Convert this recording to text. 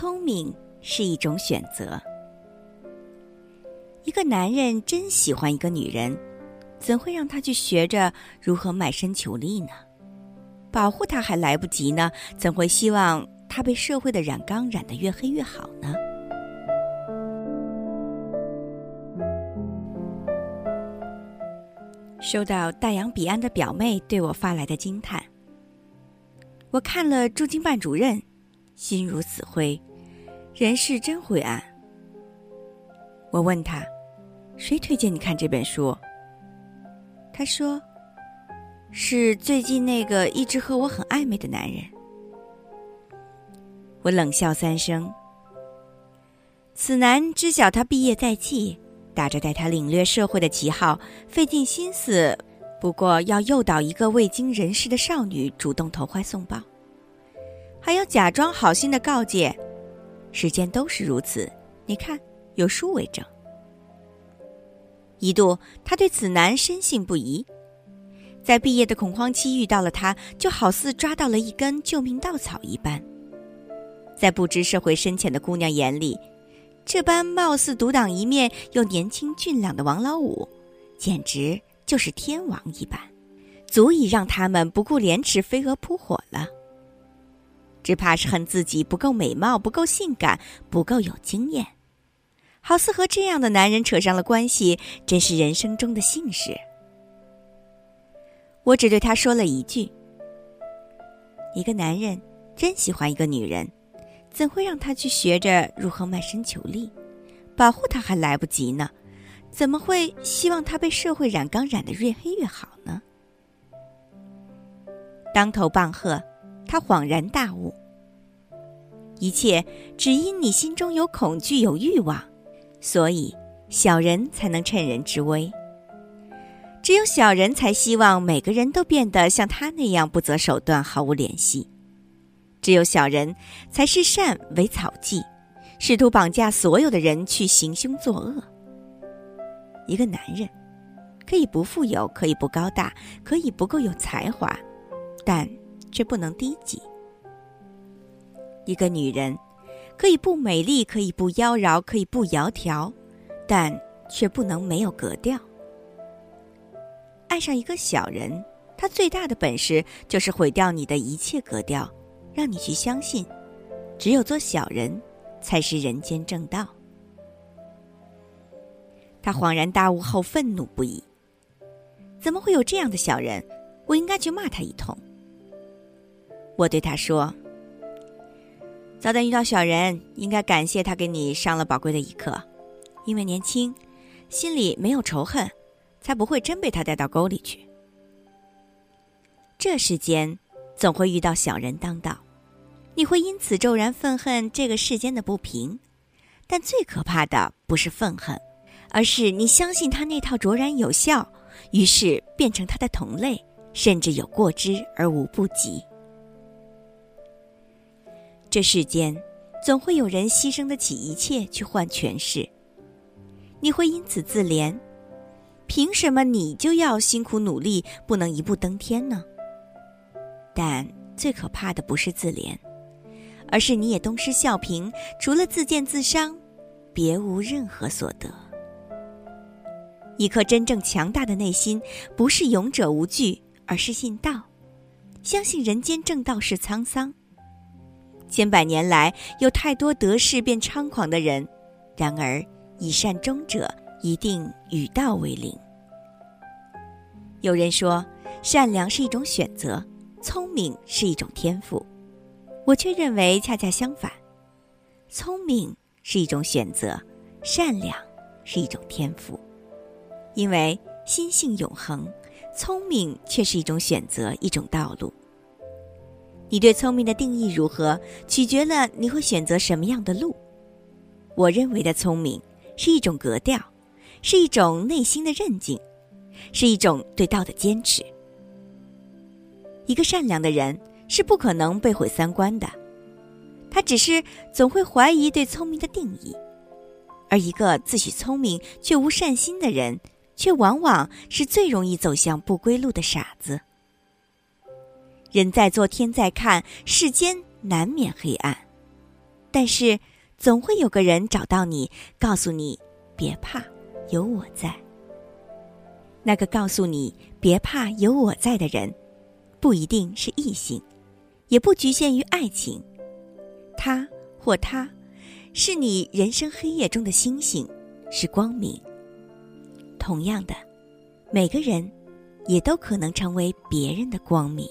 聪明是一种选择。一个男人真喜欢一个女人，怎会让他去学着如何卖身求利呢？保护她还来不及呢，怎会希望她被社会的染缸染得越黑越好呢？收到大洋彼岸的表妹对我发来的惊叹，我看了驻京办主任，心如死灰，人世真灰暗。我问他：“谁推荐你看这本书？”他说：“是最近那个一直和我很暧昧的男人。”我冷笑三声。此男知晓他毕业在即。打着带他领略社会的旗号，费尽心思，不过要诱导一个未经人事的少女主动投怀送抱，还要假装好心的告诫：时间都是如此。你看，有书为证。一度，他对此男深信不疑，在毕业的恐慌期遇到了他，就好似抓到了一根救命稻草一般。在不知社会深浅的姑娘眼里。这般貌似独当一面又年轻俊朗的王老五，简直就是天王一般，足以让他们不顾廉耻飞蛾扑火了。只怕是恨自己不够美貌、不够性感、不够有经验，好似和这样的男人扯上了关系，真是人生中的幸事。我只对他说了一句：“一个男人真喜欢一个女人。”怎会让他去学着如何卖身求利？保护他还来不及呢，怎么会希望他被社会染缸染得越黑越好呢？当头棒喝，他恍然大悟：一切只因你心中有恐惧、有欲望，所以小人才能趁人之危。只有小人才希望每个人都变得像他那样不择手段、毫无联系。只有小人才视善为草芥，试图绑架所有的人去行凶作恶。一个男人可以不富有，可以不高大，可以不够有才华，但却不能低级。一个女人可以不美丽，可以不妖娆，可以不窈窕，但却不能没有格调。爱上一个小人，他最大的本事就是毁掉你的一切格调。让你去相信，只有做小人，才是人间正道。他恍然大悟后，愤怒不已。怎么会有这样的小人？我应该去骂他一通。我对他说：“早点遇到小人，应该感谢他给你上了宝贵的一课。因为年轻，心里没有仇恨，才不会真被他带到沟里去。这世间……”总会遇到小人当道，你会因此骤然愤恨这个世间的不平，但最可怕的不是愤恨，而是你相信他那套卓然有效，于是变成他的同类，甚至有过之而无不及。这世间总会有人牺牲得起一切去换权势，你会因此自怜，凭什么你就要辛苦努力，不能一步登天呢？但最可怕的不是自怜，而是你也东施效颦，除了自贱自伤，别无任何所得。一颗真正强大的内心，不是勇者无惧，而是信道，相信人间正道是沧桑。千百年来，有太多得势便猖狂的人，然而以善终者，一定与道为邻。有人说，善良是一种选择。聪明是一种天赋，我却认为恰恰相反。聪明是一种选择，善良是一种天赋。因为心性永恒，聪明却是一种选择，一种道路。你对聪明的定义如何，取决了你会选择什么样的路。我认为的聪明是一种格调，是一种内心的韧劲，是一种对道的坚持。一个善良的人是不可能被毁三观的，他只是总会怀疑对聪明的定义；而一个自诩聪明却无善心的人，却往往是最容易走向不归路的傻。人在做，天在看，世间难免黑暗，但是总会有个人找到你，告诉你别怕，有我在。那个告诉你别怕，有我在的人，不一定是异性，也不局限于爱情。他或她，是你人生黑夜中的星星，是光明。同样的，每个人也都可能成为别人的光明。